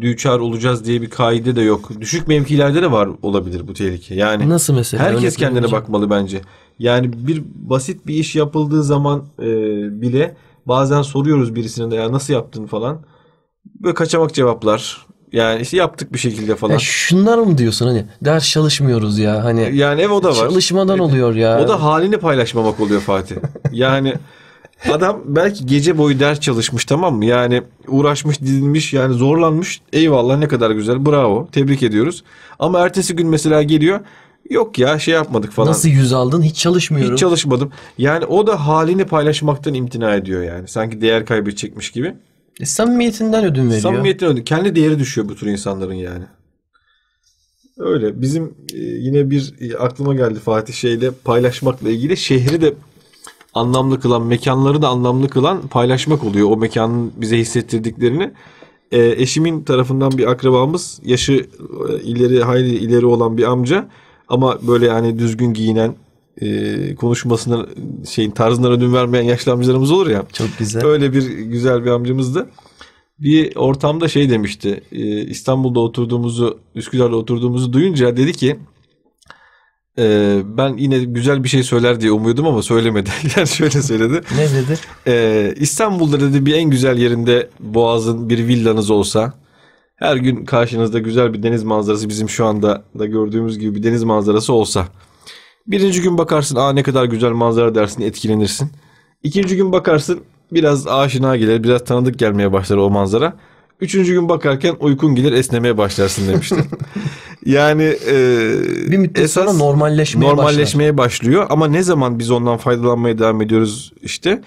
düçar olacağız diye bir kaide de yok. Düşük mevkilerde de var olabilir bu tehlike. Yani Nasıl mesela? herkes kendine bakmalı bence. Yani bir basit bir iş yapıldığı zaman e, bile bazen soruyoruz birisine de ya nasıl yaptın falan. Böyle kaçamak cevaplar. Yani işte yaptık bir şekilde falan. Ya şunlar mı diyorsun hani ders çalışmıyoruz ya hani Yani ev o da var. çalışmadan oluyor ya. O da halini paylaşmamak oluyor Fatih. Yani adam belki gece boyu ders çalışmış tamam mı? Yani uğraşmış, didinmiş, yani zorlanmış. Eyvallah ne kadar güzel. Bravo. Tebrik ediyoruz. Ama ertesi gün mesela geliyor. Yok ya şey yapmadık falan. Nasıl yüz aldın? Hiç çalışmıyorum. Hiç çalışmadım. Yani o da halini paylaşmaktan imtina ediyor yani. Sanki değer kaybı çekmiş gibi. E, samimiyetinden ödün veriyor. Samimiyetin ödü. Kendi değeri düşüyor bu tür insanların yani. Öyle. Bizim e, yine bir e, aklıma geldi Fatih şeyle paylaşmakla ilgili şehri de anlamlı kılan, mekanları da anlamlı kılan paylaşmak oluyor. O mekanın bize hissettirdiklerini. E, eşimin tarafından bir akrabamız yaşı e, ileri hayli ileri olan bir amca ama böyle yani düzgün giyinen e, konuşmasına şeyin tarzından ödün vermeyen yaşlı amcalarımız olur ya. Çok güzel. Öyle bir güzel bir amcamızdı. Bir ortamda şey demişti. e, İstanbul'da oturduğumuzu, Üsküdar'da oturduğumuzu duyunca dedi ki e, ben yine güzel bir şey söyler diye umuyordum ama söylemedi. Yani şöyle söyledi. Ne dedi? E, İstanbul'da dedi bir en güzel yerinde Boğaz'ın bir villanız olsa her gün karşınızda güzel bir deniz manzarası bizim şu anda da gördüğümüz gibi bir deniz manzarası olsa. Birinci gün bakarsın aa ne kadar güzel manzara dersin etkilenirsin. İkinci gün bakarsın biraz aşina gelir biraz tanıdık gelmeye başlar o manzara. Üçüncü gün bakarken uykun gelir esnemeye başlarsın demişti. yani e, Bir müddet sonra normalleşmeye normalleşmeye başlıyor ama ne zaman biz ondan faydalanmaya devam ediyoruz işte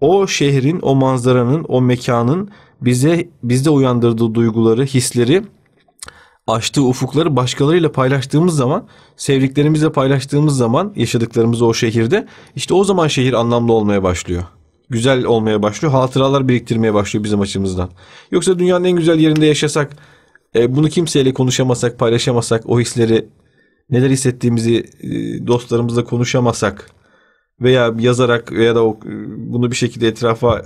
o şehrin, o manzaranın, o mekanın bize bizde uyandırdığı duyguları, hisleri açtığı ufukları başkalarıyla paylaştığımız zaman, sevdiklerimizle paylaştığımız zaman yaşadıklarımızı o şehirde işte o zaman şehir anlamlı olmaya başlıyor. Güzel olmaya başlıyor. Hatıralar biriktirmeye başlıyor bizim açımızdan. Yoksa dünyanın en güzel yerinde yaşasak, e, bunu kimseyle konuşamasak, paylaşamasak, o hisleri neler hissettiğimizi e, dostlarımızla konuşamasak veya yazarak veya da e, bunu bir şekilde etrafa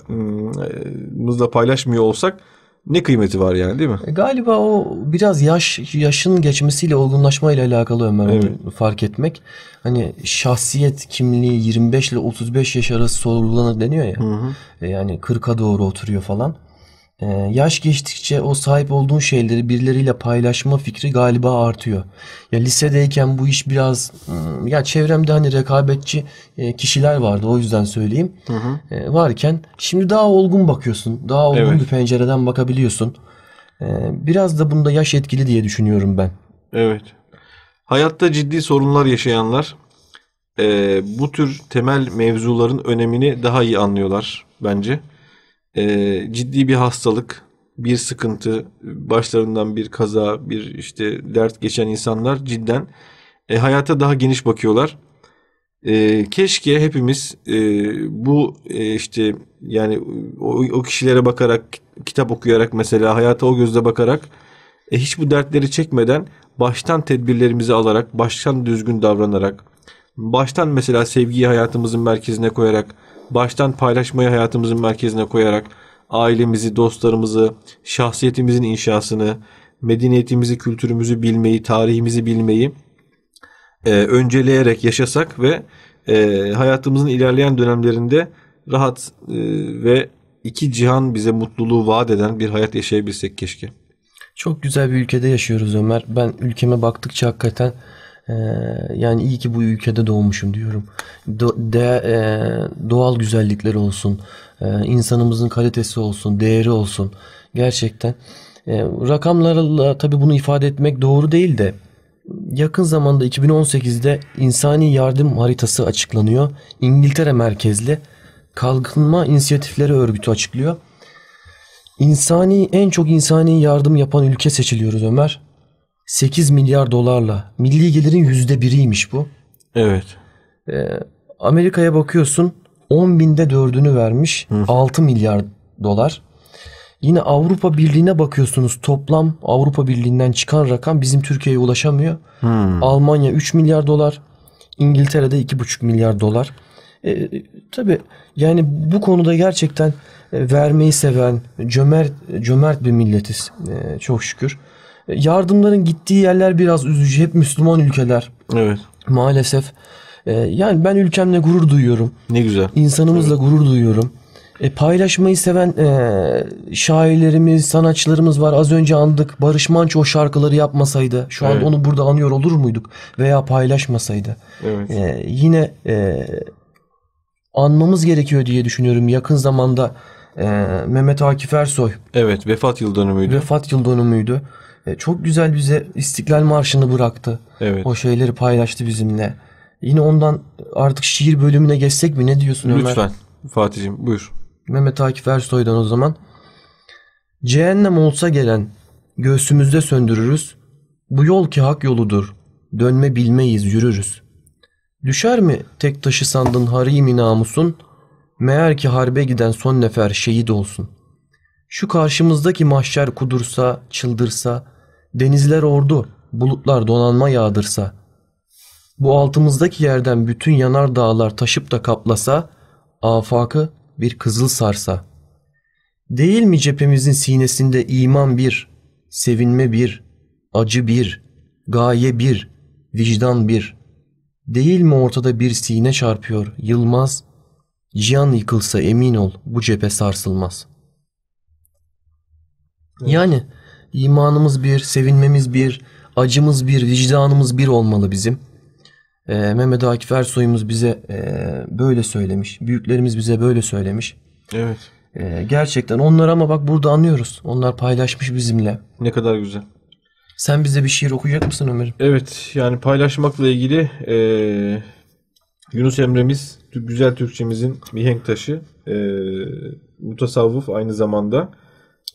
mızla paylaşmıyor olsak ne kıymeti var yani değil mi? E, galiba o biraz yaş yaşın geçmesiyle olgunlaşmayla alakalı Ömer evet. fark etmek. Hani şahsiyet kimliği 25 ile 35 yaş arası sorgulanır deniyor ya. Hı hı. Yani 40'a doğru oturuyor falan. Ee, yaş geçtikçe o sahip olduğun şeyleri birileriyle paylaşma fikri galiba artıyor. Ya lisedeyken bu iş biraz hmm, ya çevremde hani rekabetçi e, kişiler vardı o yüzden söyleyeyim. Hı hı. E, varken şimdi daha olgun bakıyorsun. Daha olgun evet. bir pencereden bakabiliyorsun. E, biraz da bunda yaş etkili diye düşünüyorum ben. Evet. Hayatta ciddi sorunlar yaşayanlar bu tür temel mevzuların önemini daha iyi anlıyorlar bence e, ciddi bir hastalık, bir sıkıntı, başlarından bir kaza, bir işte dert geçen insanlar cidden e, hayata daha geniş bakıyorlar. E, keşke hepimiz e, bu e, işte yani o, o kişilere bakarak, kitap okuyarak mesela hayata o gözle bakarak e, hiç bu dertleri çekmeden baştan tedbirlerimizi alarak, baştan düzgün davranarak, baştan mesela sevgiyi hayatımızın merkezine koyarak, baştan paylaşmayı hayatımızın merkezine koyarak ailemizi, dostlarımızı, şahsiyetimizin inşasını, medeniyetimizi, kültürümüzü bilmeyi, tarihimizi bilmeyi e, önceleyerek yaşasak ve e, hayatımızın ilerleyen dönemlerinde rahat e, ve iki cihan bize mutluluğu vaat eden bir hayat yaşayabilsek keşke. Çok güzel bir ülkede yaşıyoruz Ömer. Ben ülkeme baktıkça hakikaten ee, yani iyi ki bu ülkede doğmuşum diyorum. Do, de, e, doğal güzellikleri olsun, e, insanımızın kalitesi olsun, değeri olsun. Gerçekten e, rakamlarla tabii bunu ifade etmek doğru değil de yakın zamanda 2018'de insani yardım haritası açıklanıyor. İngiltere merkezli Kalkınma İnisiyatifleri Örgütü açıklıyor. İnsani en çok insani yardım yapan ülke seçiliyoruz Ömer. 8 milyar dolarla. Milli gelirin yüzde biriymiş bu. Evet. Ee, Amerika'ya bakıyorsun 10 binde dördünü vermiş. Hı. 6 milyar dolar. Yine Avrupa Birliği'ne bakıyorsunuz toplam Avrupa Birliği'nden çıkan rakam bizim Türkiye'ye ulaşamıyor. Hmm. Almanya 3 milyar dolar, İngiltere'de 2,5 milyar dolar. E, tabii yani bu konuda gerçekten e, vermeyi seven, cömert cömert bir milletiz e, çok şükür. Yardımların gittiği yerler biraz üzücü. Hep Müslüman ülkeler. Evet. Maalesef. Ee, yani ben ülkemle gurur duyuyorum. Ne güzel. İnsanımızla evet. gurur duyuyorum. E, paylaşmayı seven e, şairlerimiz, sanatçılarımız var. Az önce andık. Barış Manço o şarkıları yapmasaydı şu evet. an onu burada anıyor olur muyduk? Veya paylaşmasaydı. Evet. E, yine e, anmamız gerekiyor diye düşünüyorum. Yakın zamanda e, Mehmet Akif Ersoy. Evet vefat yıl dönümüydü. Vefat yıl dönümüydü. E, çok güzel bize İstiklal Marşı'nı bıraktı. Evet. O şeyleri paylaştı bizimle. Yine ondan artık şiir bölümüne geçsek mi? Ne diyorsun. Ömer? Lütfen Fatih'im buyur. Mehmet Akif Ersoy'dan o zaman. Cehennem olsa gelen göğsümüzde söndürürüz. Bu yol ki hak yoludur. Dönme bilmeyiz yürürüz. Düşer mi tek taşı sandın harimi namusun? Meğer ki harbe giden son nefer şehit olsun. Şu karşımızdaki mahşer kudursa, çıldırsa, Denizler ordu, bulutlar donanma yağdırsa, bu altımızdaki yerden bütün yanar dağlar taşıp da kaplasa, afakı bir kızıl sarsa. Değil mi cephemizin sinesinde iman bir, sevinme bir, acı bir, gaye bir, vicdan bir. Değil mi ortada bir sine çarpıyor, yılmaz, cihan yıkılsa emin ol bu cephe sarsılmaz. Yani İmanımız bir, sevinmemiz bir, acımız bir, vicdanımız bir olmalı bizim. Ee, Mehmet Akif Ersoy'umuz bize e, böyle söylemiş. Büyüklerimiz bize böyle söylemiş. Evet. Ee, gerçekten onlar ama bak burada anlıyoruz. Onlar paylaşmış bizimle. Ne kadar güzel. Sen bize bir şiir okuyacak mısın Ömer? Evet yani paylaşmakla ilgili e, Yunus Emre'miz güzel Türkçemizin mihenk taşı e, mutasavvuf aynı zamanda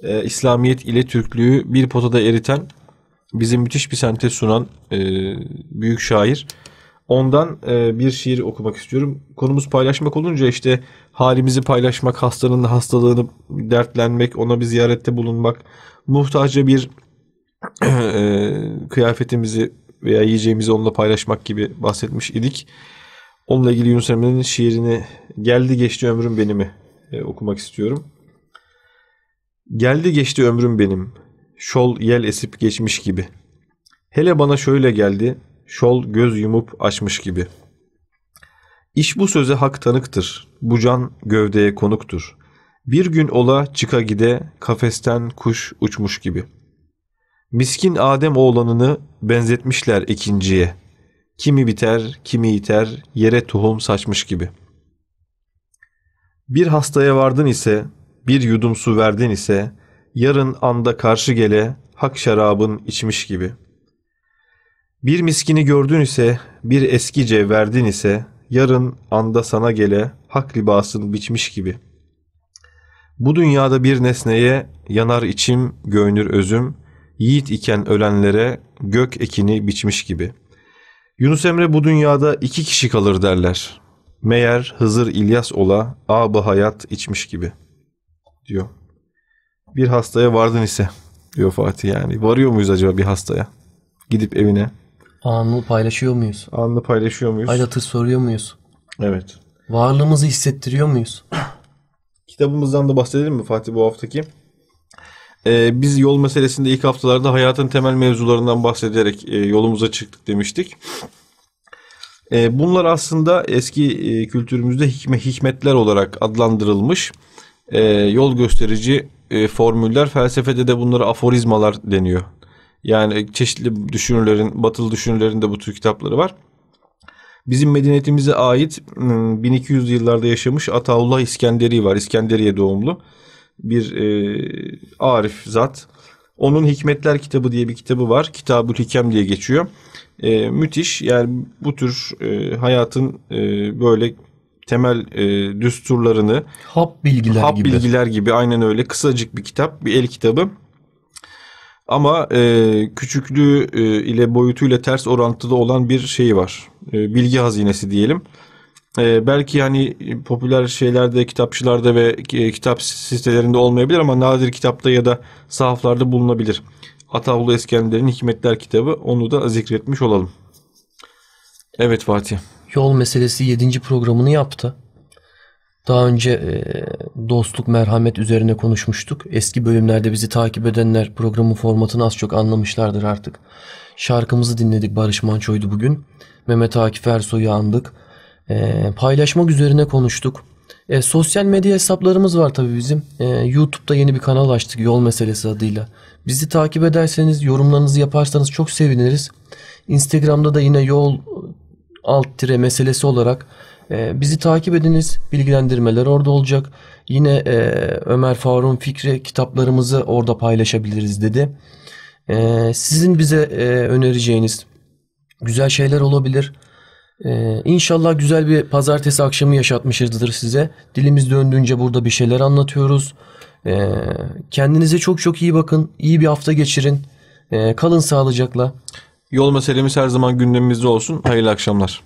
e, İslamiyet ile Türklüğü bir potada eriten bize müthiş bir sentez sunan e, büyük şair. Ondan e, bir şiir okumak istiyorum. Konumuz paylaşmak olunca işte halimizi paylaşmak, hastanın hastalığını dertlenmek, ona bir ziyarette bulunmak, muhtaca bir e, kıyafetimizi veya yiyeceğimizi onunla paylaşmak gibi bahsetmiş idik. Onunla ilgili Yunus Emre'nin şiirini Geldi Geçti Ömrüm Benim'i e, okumak istiyorum. Geldi geçti ömrüm benim, şol yel esip geçmiş gibi. Hele bana şöyle geldi, şol göz yumup açmış gibi. İş bu söze hak tanıktır, bu can gövdeye konuktur. Bir gün ola çıka gide, kafesten kuş uçmuş gibi. Miskin Adem oğlanını benzetmişler ikinciye. Kimi biter, kimi iter, yere tohum saçmış gibi. Bir hastaya vardın ise, bir yudum su verdin ise, yarın anda karşı gele, hak şarabın içmiş gibi. Bir miskini gördün ise, bir eskice verdin ise, yarın anda sana gele, hak libasın biçmiş gibi. Bu dünyada bir nesneye yanar içim, göynür özüm, yiğit iken ölenlere gök ekini biçmiş gibi. Yunus Emre bu dünyada iki kişi kalır derler. Meğer Hızır İlyas ola abı hayat içmiş gibi diyor. Bir hastaya vardın ise diyor Fatih yani. Varıyor muyuz acaba bir hastaya? Gidip evine. Anını paylaşıyor muyuz? Anını paylaşıyor muyuz? Haylatır soruyor muyuz? Evet. Varlığımızı hissettiriyor muyuz? Kitabımızdan da bahsedelim mi Fatih bu haftaki? Ee, biz yol meselesinde ilk haftalarda hayatın temel mevzularından bahsederek e, yolumuza çıktık demiştik. E, bunlar aslında eski e, kültürümüzde hikme, hikmetler olarak adlandırılmış e, yol gösterici e, formüller. Felsefede de bunlara aforizmalar deniyor. Yani çeşitli düşünürlerin, batılı düşünürlerin de bu tür kitapları var. Bizim medeniyetimize ait 1200 yıllarda yaşamış Ataullah İskenderi var. İskenderiye doğumlu bir e, arif zat. Onun Hikmetler kitabı diye bir kitabı var. Kitabül Hikem diye geçiyor. E, müthiş. Yani bu tür e, hayatın e, böyle temel e, düsturlarını hap bilgiler hap gibi. bilgiler gibi aynen öyle kısacık bir kitap, bir el kitabı. Ama e, küçüklüğü e, ile boyutuyla ters orantıda olan bir şeyi var. E, bilgi hazinesi diyelim. E, belki yani popüler şeylerde, kitapçılarda ve e, kitap sitelerinde olmayabilir ama nadir kitapta ya da sahaflarda bulunabilir. Ataullah Eskender'in Hikmetler kitabı onu da zikretmiş olalım. Evet Fatih. Yol meselesi 7. programını yaptı. Daha önce e, dostluk, merhamet üzerine konuşmuştuk. Eski bölümlerde bizi takip edenler programın formatını az çok anlamışlardır artık. Şarkımızı dinledik Barış Manço'ydu bugün. Mehmet Akif Ersoy'u andık. E, paylaşmak üzerine konuştuk. E, sosyal medya hesaplarımız var tabii bizim. E, YouTube'da yeni bir kanal açtık yol meselesi adıyla. Bizi takip ederseniz, yorumlarınızı yaparsanız çok seviniriz. Instagram'da da yine yol alt tire meselesi olarak e, bizi takip ediniz. Bilgilendirmeler orada olacak. Yine e, Ömer Faruk'un fikri kitaplarımızı orada paylaşabiliriz dedi. E, sizin bize e, önereceğiniz güzel şeyler olabilir. Ee, inşallah güzel bir pazartesi akşamı yaşatmışızdır size. Dilimiz döndüğünce burada bir şeyler anlatıyoruz. Ee, kendinize çok çok iyi bakın. İyi bir hafta geçirin. Ee, kalın sağlıcakla. Yol meselemiz her zaman gündemimizde olsun. Hayırlı akşamlar.